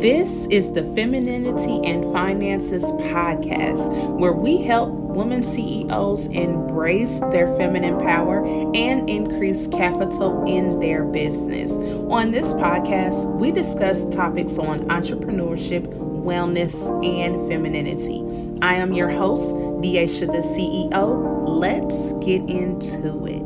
This is the Femininity and Finances podcast, where we help women CEOs embrace their feminine power and increase capital in their business. On this podcast, we discuss topics on entrepreneurship, wellness, and femininity. I am your host, Deasha the CEO. Let's get into it.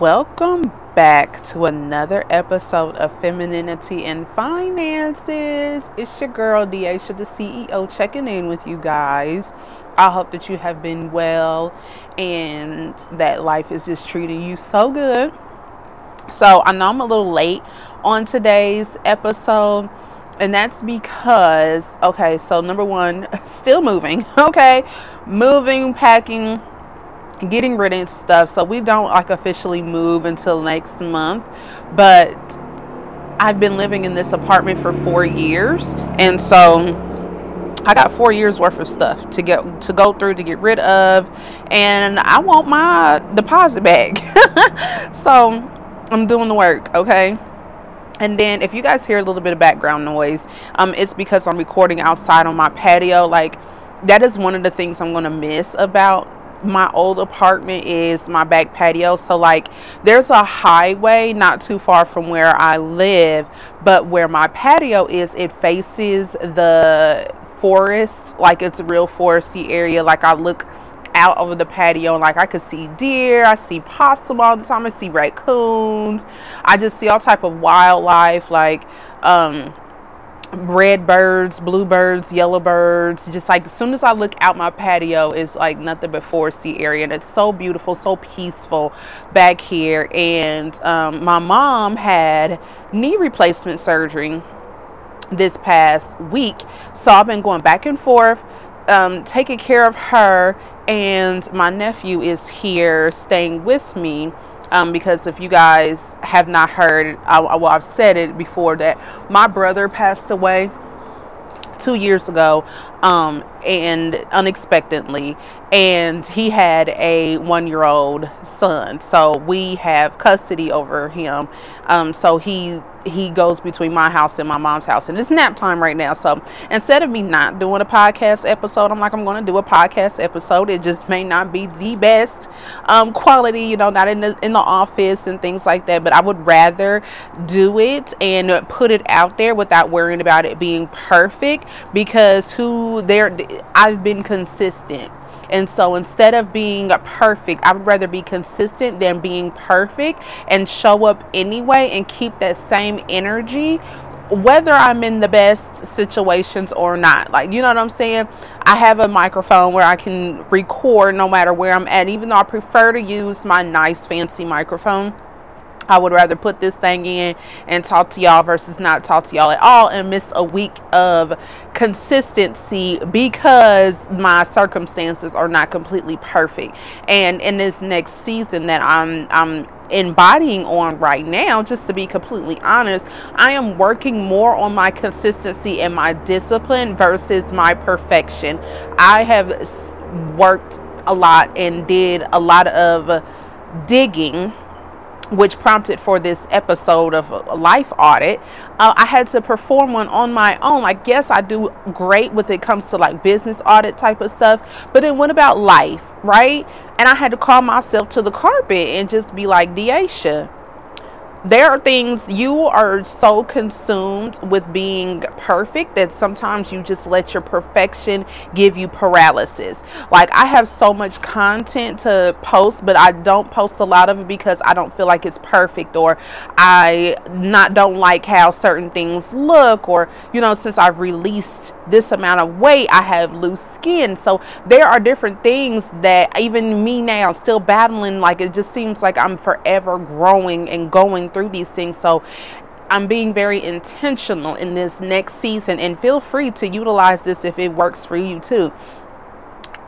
Welcome back to another episode of Femininity and Finances. It's your girl, Deasha, the CEO, checking in with you guys. I hope that you have been well and that life is just treating you so good. So, I know I'm a little late on today's episode, and that's because, okay, so number one, still moving, okay, moving, packing getting rid of stuff so we don't like officially move until next month but i've been living in this apartment for four years and so i got four years worth of stuff to get to go through to get rid of and i want my deposit back. So i'm doing the work okay? And then if you guys hear a little bit of background noise um it's because i'm recording outside on my patio like that is one of the things i'm going to miss about my old apartment is my back patio. So, like, there's a highway not too far from where I live, but where my patio is, it faces the forest. Like, it's a real foresty area. Like, I look out over the patio and like I could see deer, I see possum all the time, I see raccoons, I just see all type of wildlife like um red birds, blue birds, yellow birds. Just like as soon as I look out my patio, it's like nothing but foresty area, and it's so beautiful, so peaceful back here. And um, my mom had knee replacement surgery this past week, so I've been going back and forth, um, taking care of her, and my nephew is here staying with me um, because if you guys have not heard, I, well, I've said it before that my brother passed away two years ago. Um, and unexpectedly and he had a one year old son. So we have custody over him. Um, so he he goes between my house and my mom's house and it's nap time right now. So instead of me not doing a podcast episode i'm like i'm going to do a podcast episode. It just may not be the best um, quality you know not in the in the office and things like that but i would rather do it and put it out there without worrying about it being perfect because who there i've been consistent and so instead of being perfect, I would rather be consistent than being perfect and show up anyway and keep that same energy whether I'm in the best situations or not. Like, you know what I'm saying? I have a microphone where I can record no matter where I'm at, even though I prefer to use my nice fancy microphone. I would rather put this thing in and talk to y'all versus not talk to y'all at all and miss a week of consistency because my circumstances are not completely perfect. And in this next season that I'm I'm embodying on right now, just to be completely honest, I am working more on my consistency and my discipline versus my perfection. I have worked a lot and did a lot of digging which prompted for this episode of life audit uh, i had to perform one on my own. I guess i do great when it comes to like business audit type of stuff but then what about life right? And i had to call myself to the carpet and just be like deasha there are things you are so consumed with being perfect that sometimes you just let your perfection give you paralysis. Like I have so much content to post, but I don't post a lot of it because I don't feel like it's perfect or I not don't like how certain things look or you know since I've released this amount of weight, I have loose skin. So there are different things that even me now still battling like it just seems like I'm forever growing and going through these things. So I'm being very intentional in this next season and feel free to utilize this if it works for you too.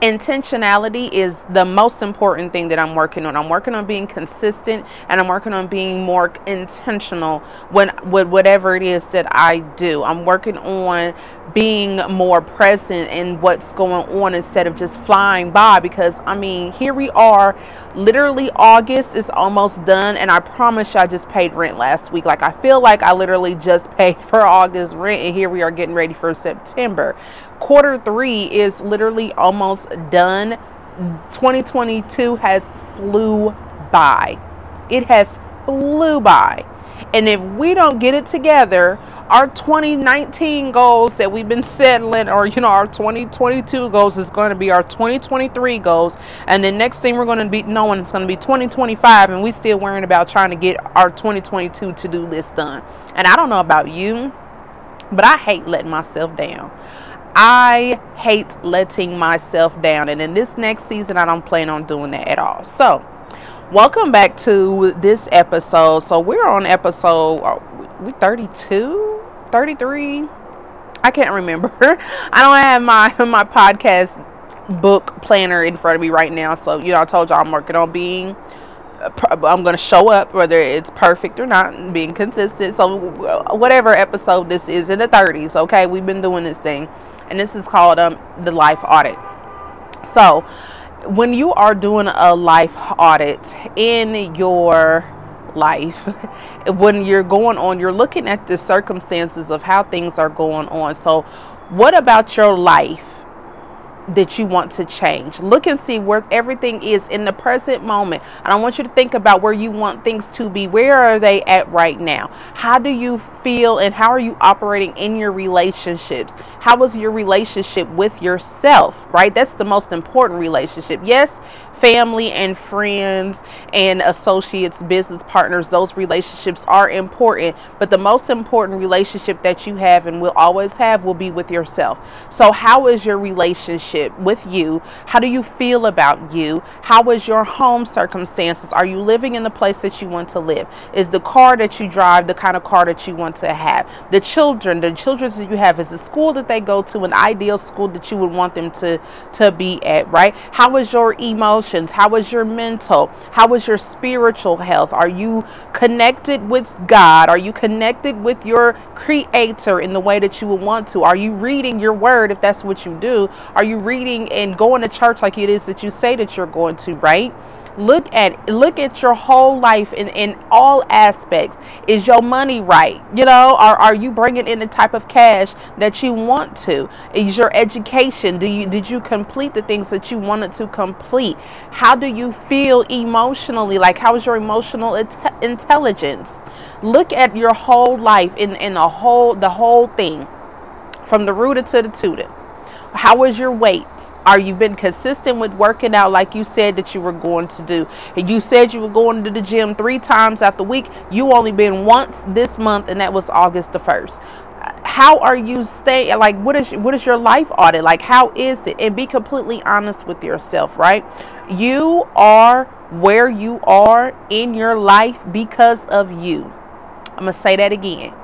intentionality is the most important thing that I'm working on. I'm working on being consistent and I'm working on being more intentional when with whatever it is that I do. I'm working on being more present in what's going on instead of just flying by because I mean, here we are literally August is almost done and I promise you I just paid rent last week. Like I feel like I literally just paid for August rent and here we are getting ready for September quarter three is literally almost done. 2022 has flew by. It has flew by. And if we don't get it together, our 2019 goals that we've been settling, or you know, our 2022 goals is going to be our 2023 goals. And the next thing we're going to be knowing it's going to be 2025, and we still worrying about trying to get our 2022 to do list done. And I don't know about you, but I hate letting myself down. I hate letting myself down. And in this next season, I don't plan on doing that at all. So, welcome back to this episode. So, we're on episode we 32, 33. I can't remember. I don't have my my podcast book planner in front of me right now. So, you know, I told y'all I'm working on being I'm going to show up whether it's perfect or not being consistent. So whatever episode this is in the 30s, okay? We've been doing this thing and this is called um, the life audit. So, when you are doing a life audit in your life, when you're going on, you're looking at the circumstances of how things are going on. So, what about your life that you want to change. Look and see where everything is in the present moment. And I want you to think about where you want things to be. Where are they at right now? How do you feel and how are you operating in your relationships? How was your relationship with yourself, right? That's the most important relationship. Yes, family and friends and associates, business partners, those relationships are important. But the most important relationship that you have and will always have will be with yourself. So, how is your relationship with you? How do you feel about you? How is your home circumstances? Are you living in the place that you want to live? Is the car that you drive the kind of car that you want to have? The children, the children that you have, is the school that they go to an ideal school that you would want them to, to be at, right? How is your emotion? Emotions? How is your mental? How is your spiritual health? Are you connected with God? Are you connected with your creator in the way that you would want to? Are you reading your word if that's what you do? Are you reading and going to church like it is that you say that you're going to, right? Look at look at your whole life in in all aspects. Is your money right? You know are, are you bringing in the type of cash that you want to? Is your education do you did you complete the things that you wanted to complete? How do you feel emotionally? Like how is your emotional intelligence? Look at your whole life in in the whole the whole thing from the rooter to the tutor. How is your weight are you been consistent with working out like you said that you were going to do? You said you were going to the gym three times out the week. You only been once this month, and that was August the first. How are you staying? Like, what is what is your life audit? Like, how is it? And be completely honest with yourself, right? You are where you are in your life because of you. I'm gonna say that again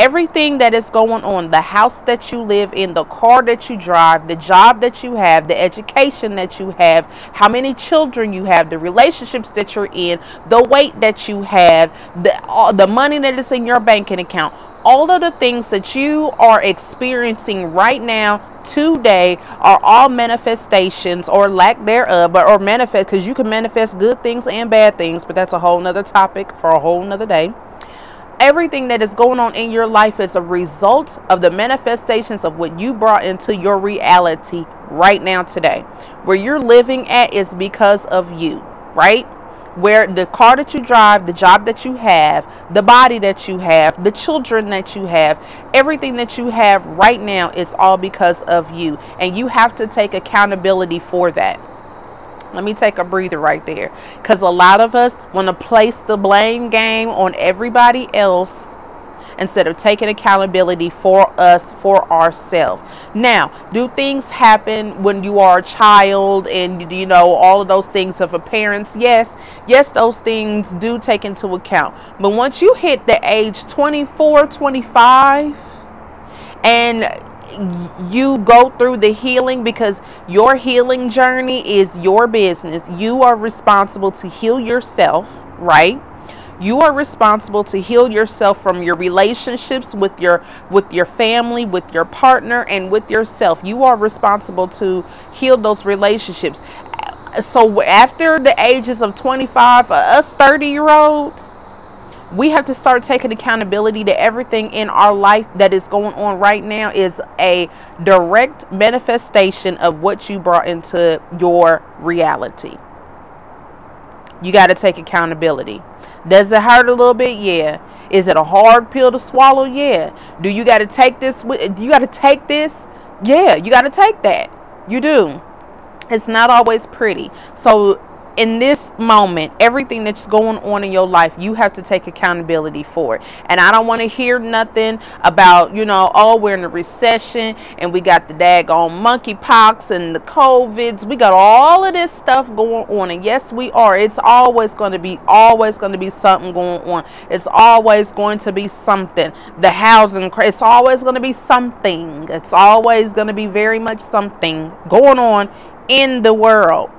everything that is going on the house that you live in, the car that you drive, the job that you have, the education that you have, how many children you have, the relationships that you're in, the weight that you have, the, uh, the money that is in your banking account. All of the things that you are experiencing right now today are all manifestations or lack thereof, but or manifest because you can manifest good things and bad things, but that's a whole nother topic for a whole nother day everything that is going on in your life is a result of the manifestations of what you brought into your reality right now today. Where you're living at is because of you, right? Where the car that you drive, the job that you have, the body that you have, the children that you have, everything that you have right now is all because of you. And you have to take accountability for that. Let me take a breather right there. Because a lot of us want to place the blame game on everybody else instead of taking accountability for us, for ourselves. Now, do things happen when you are a child and you know all of those things of a parents? Yes, yes, those things do take into account. But once you hit the age 24, 25, and you go through the healing because your healing journey is your business. You are responsible to heal yourself, right? You are responsible to heal yourself from your relationships with your with your family, with your partner and with yourself. You are responsible to heal those relationships. So after the ages of 25, us 30 year olds, we have to start taking accountability to everything in our life that is going on right now is a direct manifestation of what you brought into your reality. You got to take accountability. Does it hurt a little bit? Yeah. Is it a hard pill to swallow? Yeah. Do you got to take this? Do you got to take this? Yeah, you got to take that. You do. It's not always pretty. So in this moment, everything that's going on in your life, you have to take accountability for it. And I don't want to hear nothing about, you know, oh, we're in a recession and we got the daggone monkeypox and the COVIDs. We got all of this stuff going on. And yes, we are. It's always going to be, always going to be something going on. It's always going to be something. The housing, it's always going to be something. It's always going to be very much something going on in the world.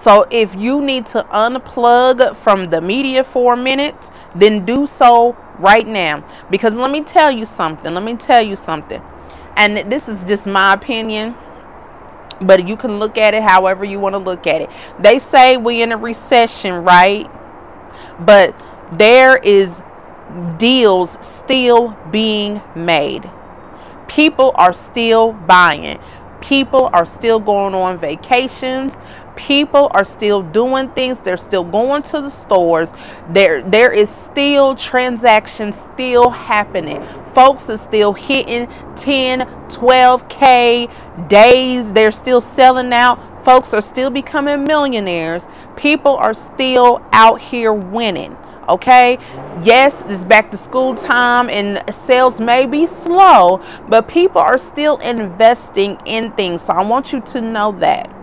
So if you need to unplug from the media for a minute, then do so right now. Because let me tell you something. Let me tell you something. And this is just my opinion. But you can look at it however you want to look at it. They say we're in a recession, right? But there is deals still being made. People are still buying. People are still going on vacations people are still doing things they're still going to the stores there there is still transactions still happening. Folks are still hitting 10 12k days they're still selling out. Folks are still becoming millionaires. People are still out here winning okay? Yes it's back to school time and sales may be slow but people are still investing in things. So i want you to know that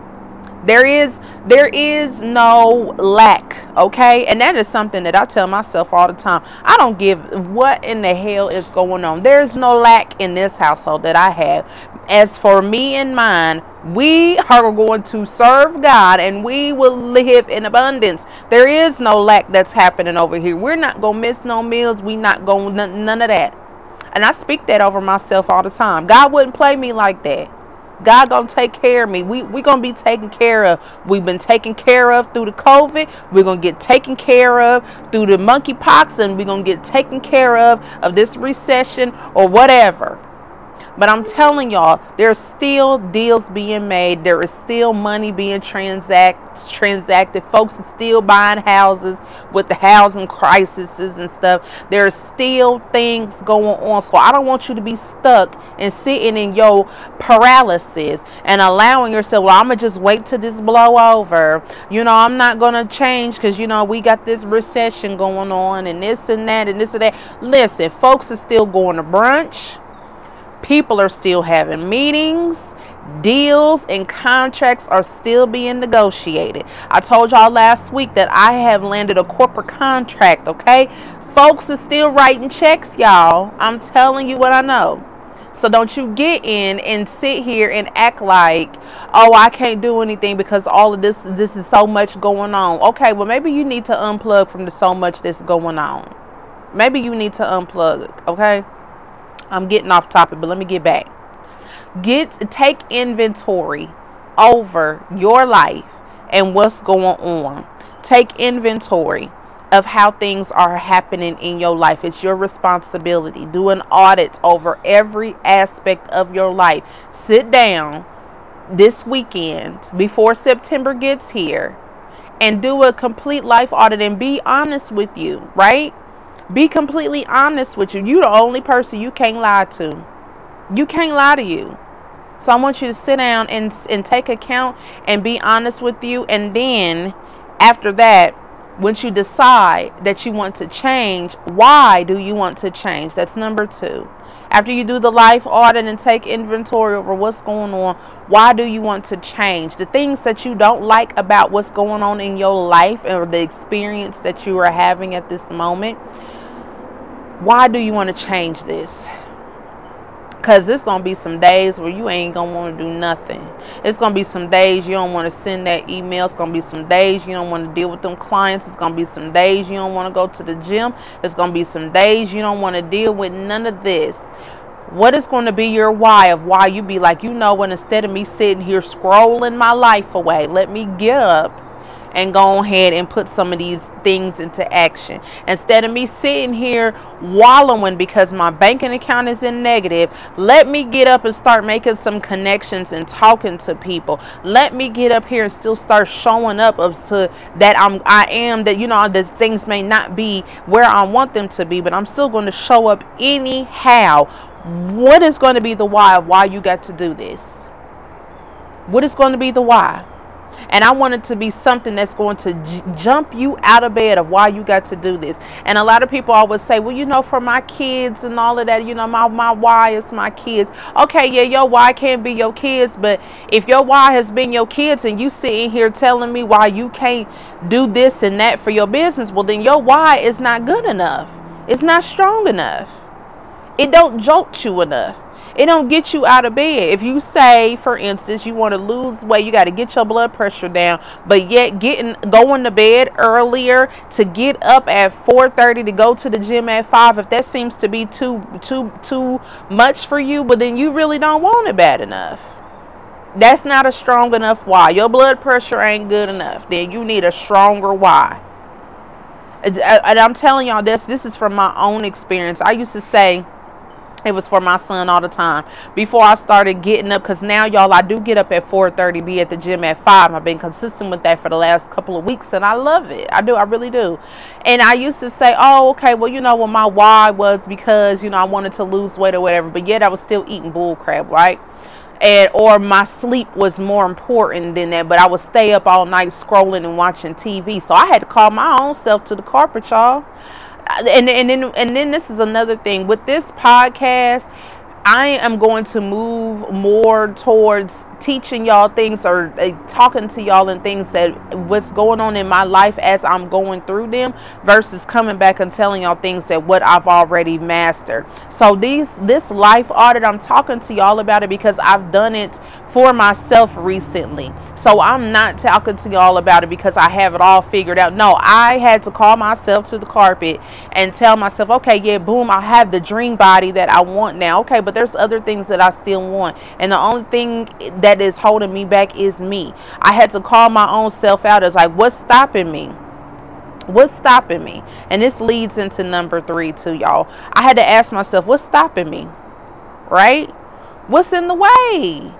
there is there is no lack, okay? And that is something that I tell myself all the time. I don't give what in the hell is going on. There's no lack in this household that I have. As for me and mine, we are going to serve God and we will live in abundance. There is no lack that's happening over here. We're not going to miss no meals. We not going none of that. And I speak that over myself all the time. God wouldn't play me like that. God gonna take care of me. We we gonna be taken care of. We've been taken care of through the COVID. We're gonna get taken care of through the monkeypox, and we're gonna get taken care of of this recession or whatever. But I'm telling y'all, there's still deals being made. There is still money being transact, transacted. Folks are still buying houses with the housing crises and stuff. There's still things going on. So I don't want you to be stuck and sitting in your paralysis and allowing yourself, well, I'm going to just wait till this blow over. You know, I'm not going to change because, you know, we got this recession going on and this and that and this and that. Listen, folks are still going to brunch People are still having meetings. Deals and contracts are still being negotiated. I told y'all last week that I have landed a corporate contract, okay? Folks are still writing checks, y'all. I'm telling you what I know. So don't you get in and sit here and act like, oh, I can't do anything because all of this this is so much going on. Okay, well maybe you need to unplug from the so much that's going on. Maybe you need to unplug, okay? I'm getting off topic, but let me get back. Get take inventory over your life and what's going on. Take inventory of how things are happening in your life. It's your responsibility. Do an audit over every aspect of your life. Sit down this weekend before September gets here and do a complete life audit and be honest with you, right? Be completely honest with you. You're the only person you can't lie to. You can't lie to you. So I want you to sit down and and take account and be honest with you and then after that once you decide that you want to change, why do you want to change? That's number 2. After you do the life audit and take inventory over what's going on, why do you want to change? The things that you don't like about what's going on in your life or the experience that you are having at this moment why do you want to change this? Cause it's gonna be some days where you ain't gonna want to do nothing. It's gonna be some days you don't want to send that email. It's gonna be some days you don't want to deal with them clients. It's gonna be some days you don't want to go to the gym. It's gonna be some days you don't want to deal with none of this. What is going to be your why of why you be like, you know, when instead of me sitting here scrolling my life away, let me get up and go ahead and put some of these things into action. Instead of me sitting here wallowing because my banking account is in negative, let me get up and start making some connections and talking to people. Let me get up here and still start showing up of to that I'm I am that you know that things may not be where I want them to be, but I'm still going to show up anyhow. What is going to be the why of why you got to do this? What is going to be the why? And I want it to be something that's going to j- jump you out of bed of why you got to do this. And a lot of people always say, well, you know, for my kids and all of that, you know, my, my why is my kids. Okay, yeah, your why can't be your kids. But if your why has been your kids and you sitting here telling me why you can't do this and that for your business, well, then your why is not good enough. It's not strong enough. It don't jolt you enough. It don't get you out of bed. If you say, for instance, you want to lose weight, you got to get your blood pressure down, but yet getting going to bed earlier to get up at 4:30 to go to the gym at 5, if that seems to be too too too much for you, but then you really don't want it bad enough. That's not a strong enough why. Your blood pressure ain't good enough. Then you need a stronger why. And uh, I'm telling y'all this this is from my own experience. I used to say it was for my son all the time. Before i started getting up because now y'all i do get up at 4.30 be at the gym at 5 i've been consistent with that for the last couple of weeks and i love it. I do i really do. And i used to say oh okay well you know what my why was because you know i wanted to lose weight or whatever. But yet i was still eating bull crap right? And or my sleep was more important than that but i would stay up all night scrolling and watching tv so i had to call my own self to the carpet y'all and and then and then this is another thing with this podcast I am going to move more towards teaching y'all things or uh, talking to y'all and things that what's going on in my life as I'm going through them versus coming back and telling y'all things that what I've already mastered. So these this life audit I'm talking to y'all about it because I've done it for myself recently. So I'm not talking to y'all about it because I have it all figured out. No, I had to call myself to the carpet and tell myself, okay, yeah, boom, I have the dream body that I want now. Okay, but there's other things that I still want. And the only thing that is holding me back is me. I had to call my own self out. It's like, what's stopping me? What's stopping me? And this leads into number three, too, y'all. I had to ask myself, what's stopping me? Right? What's in the way?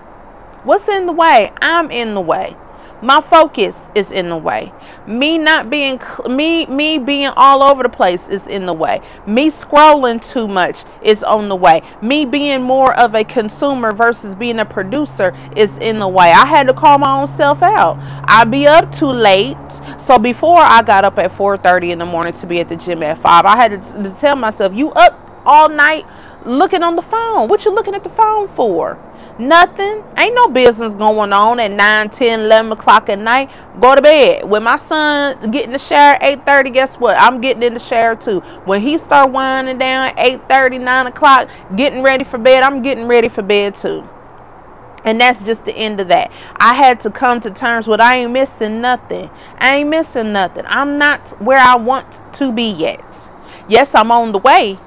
What's in the way? I'm in the way. My focus is in the way. Me not being me me being all over the place is in the way. Me scrolling too much is on the way. Me being more of a consumer versus being a producer is in the way. I had to call my own self out. I'd be up too late. So before I got up at 4:30 in the morning to be at the gym at 5, I had to, to tell myself, "You up all night looking on the phone. What you looking at the phone for?" Nothing. Ain't no business going on at 9, 10, 11 o'clock at night. Go to bed. When my son get in the shower 8.30, guess what? I'm getting in the shower too. When he start winding down 8.30, 9 o'clock, getting ready for bed, I'm getting ready for bed too. And that's just the end of that. I had to come to terms with I ain't missing nothing. I ain't missing nothing. I'm not where I want to be yet. Yes, I'm on the way,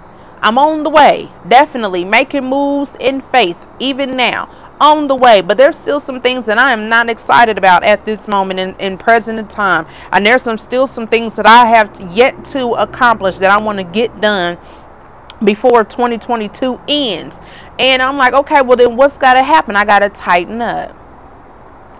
I'm on the way, definitely making moves in faith, even now. On the way, but there's still some things that I am not excited about at this moment in, in present time. And there's some still some things that I have yet to accomplish that I want to get done before 2022 ends. And I'm like, okay, well then what's got to happen? I got to tighten up.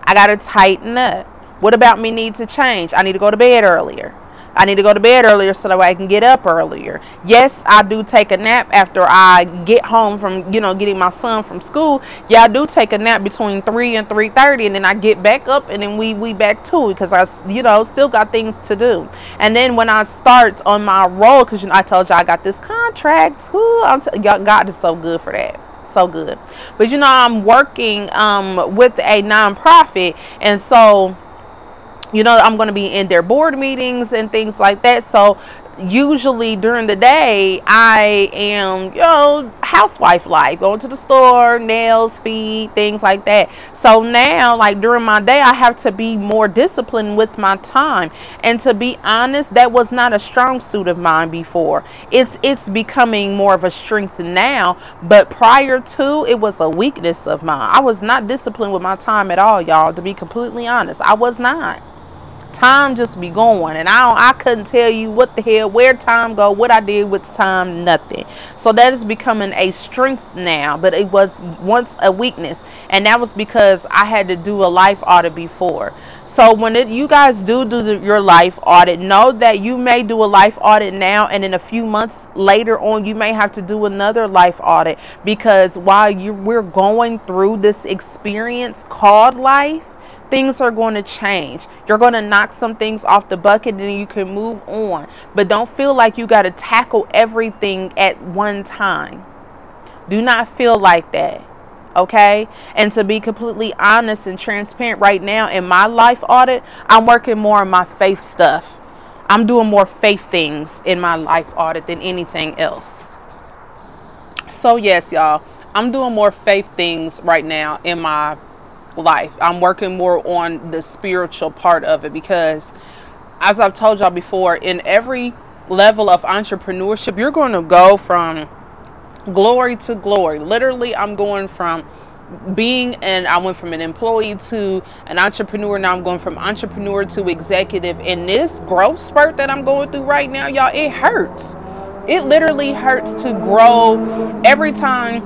I got to tighten up. What about me need to change? I need to go to bed earlier. I need to go to bed earlier so that way I can get up earlier. Yes, I do take a nap after I get home from, you know, getting my son from school. Yeah, I do take a nap between 3 and 3:30 and then I get back up and then we we back to it because I, you know, still got things to do. And then when I start on my roll cuz you know I told you I got this contract. Ooh, I'm t- God is so good for that so good. But you know, I'm working um, with a nonprofit, and so you know i'm going to be in their board meetings and things like that so usually during the day I am, you know, housewife life, going to the store, nails, feed, things like that. So now, like during my day, I have to be more disciplined with my time. And to be honest, that was not a strong suit of mine before. It's it's becoming more of a strength now, but prior to it was a weakness of mine. I was not disciplined with my time at all, y'all, to be completely honest. I was not time just be going and I I couldn't tell you what the hell where time go what I did with time nothing. So that is becoming a strength now but it was once a weakness and that was because I had to do a life audit before. So when it, you guys do do the, your life audit know that you may do a life audit now and in a few months later on you may have to do another life audit because while you we're going through this experience called life things are going to change. You're going to knock some things off the bucket and you can move on. But don't feel like you got to tackle everything at one time. Do not feel like that. Okay? And to be completely honest and transparent right now in my life audit, I'm working more on my faith stuff. I'm doing more faith things in my life audit than anything else. So, yes, y'all, I'm doing more faith things right now in my life. I'm working more on the spiritual part of it because, as I've told y'all before, in every level of entrepreneurship, you're going to go from glory to glory. Literally, I'm going from being and I went from an employee to an entrepreneur. Now I'm going from entrepreneur to executive. And this growth spurt that I'm going through right now, y'all, it hurts. It literally hurts to grow every time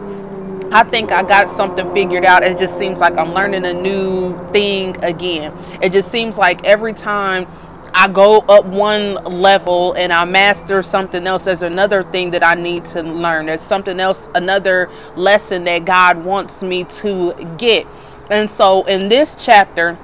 I think I got something figured out. It just seems like I'm learning a new thing again. It just seems like every time I go up one level and I master something else, there's another thing that I need to learn. There's something else, another lesson that God wants me to get. And so in this chapter,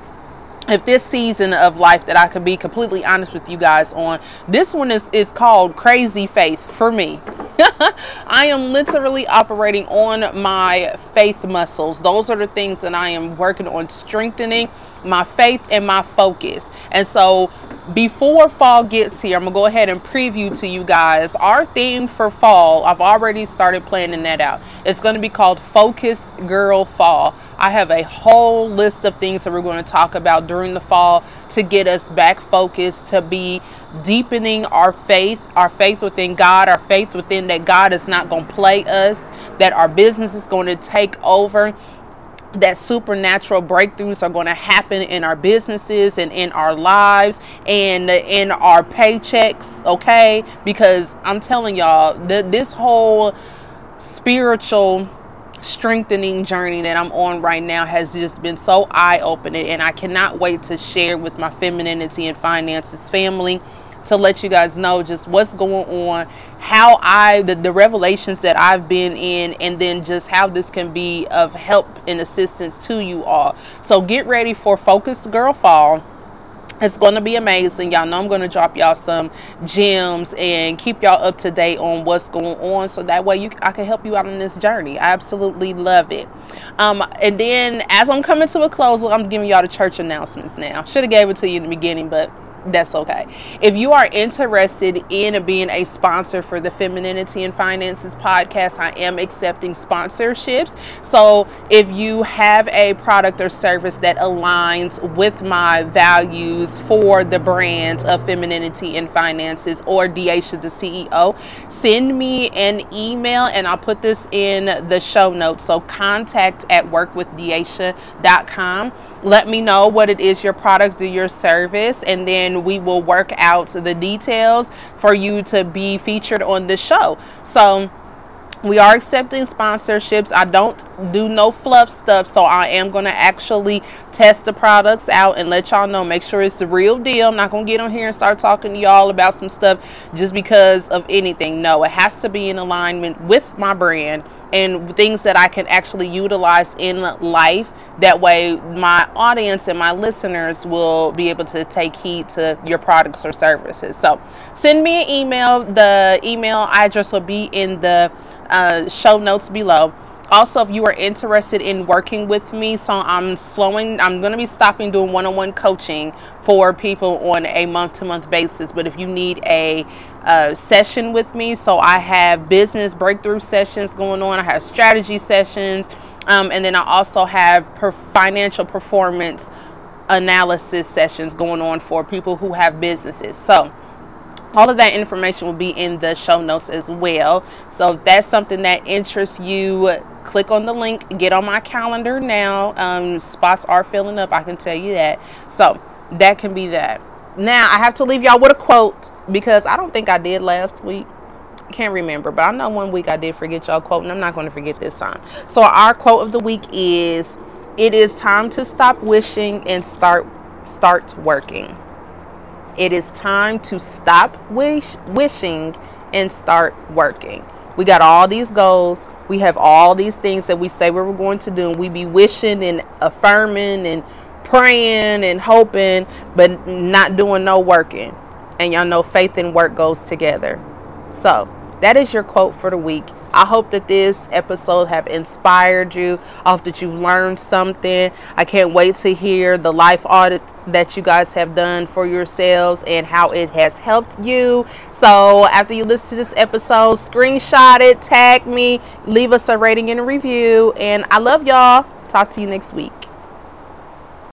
if this season of life that I could be completely honest with you guys on, this one is, is called Crazy Faith for me. I am literally operating on my faith muscles. Those are the things that I am working on strengthening my faith and my focus. And so before fall gets here, I'm to go ahead and preview to you guys our theme for fall. I've already started planning that out. It's going to be called Focused Girl Fall. I have a whole list of things that we're going to talk about during the fall to get us back focused, to be deepening our faith, our faith within God, our faith within that God is not going to play us, that our business is going to take over, that supernatural breakthroughs are going to happen in our businesses and in our lives and in our paychecks, okay? Because I'm telling y'all, that this whole spiritual strengthening journey that I'm on right now has just been so eye opening, and I cannot wait to share with my femininity and finances family to let you guys know just what's going on, how I, the, the revelations that I've been in, and then just how this can be of help and assistance to you all. So get ready for Focused Girl Fall it's going to be amazing. Y'all know I'm going to drop y'all some gems and keep y'all up to date on what's going on so that way you I can help you out on this journey. I absolutely love it. Um, and then as I'm coming to a close, I'm giving y'all the church announcements now. Should have gave it to you in the beginning, but that's okay. If you are interested in being a sponsor for the Femininity and Finances podcast, I am accepting sponsorships. So if you have a product or service that aligns with my values for the brand of Femininity and Finances or Deasha the CEO, send me an email and I'll put this in the show notes. So contact at workwithdeasha.com let me know what it is your product or your service and then we will work out the details for you to be featured on the show. So we are accepting sponsorships. I don't do no fluff stuff so i am going to actually test the products out and let y'all know. Make sure it's the real deal. I'm not going to get on here and start talking to y'all about some stuff just because of anything. No it has to be in alignment with my brand and things that i can actually utilize in life that way, my audience and my listeners will be able to take heed to your products or services. So, send me an email. The email address will be in the uh, show notes below. Also, if you are interested in working with me, so I'm slowing, I'm going to be stopping doing one on one coaching for people on a month to month basis. But if you need a uh, session with me. So I have business breakthrough sessions going on. I have strategy sessions, um, and then I also have per- financial performance analysis sessions going on for people who have businesses. So all of that information will be in the show notes as well. So if that's something that interests you, click on the link, get on my calendar now. Um, spots are filling up, I can tell you that. So that can be that. Now I have to leave y'all with a quote because I don't think I did last week. Can't remember, but I know one week I did forget y'all quote, and I'm not going to forget this time. So our quote of the week is: "It is time to stop wishing and start start working." It is time to stop wish, wishing and start working. We got all these goals. We have all these things that we say we were going to do. And we be wishing and affirming and praying and hoping, but not doing no working. And y'all know faith and work goes together. So that is your quote for the week. I hope that this episode have inspired you. I hope that you've learned something. I can't wait to hear the life audit that you guys have done for yourselves and how it has helped you. So after you listen to this episode, screenshot it, tag me, leave us a rating and a review. And I love y'all. Talk to you next week.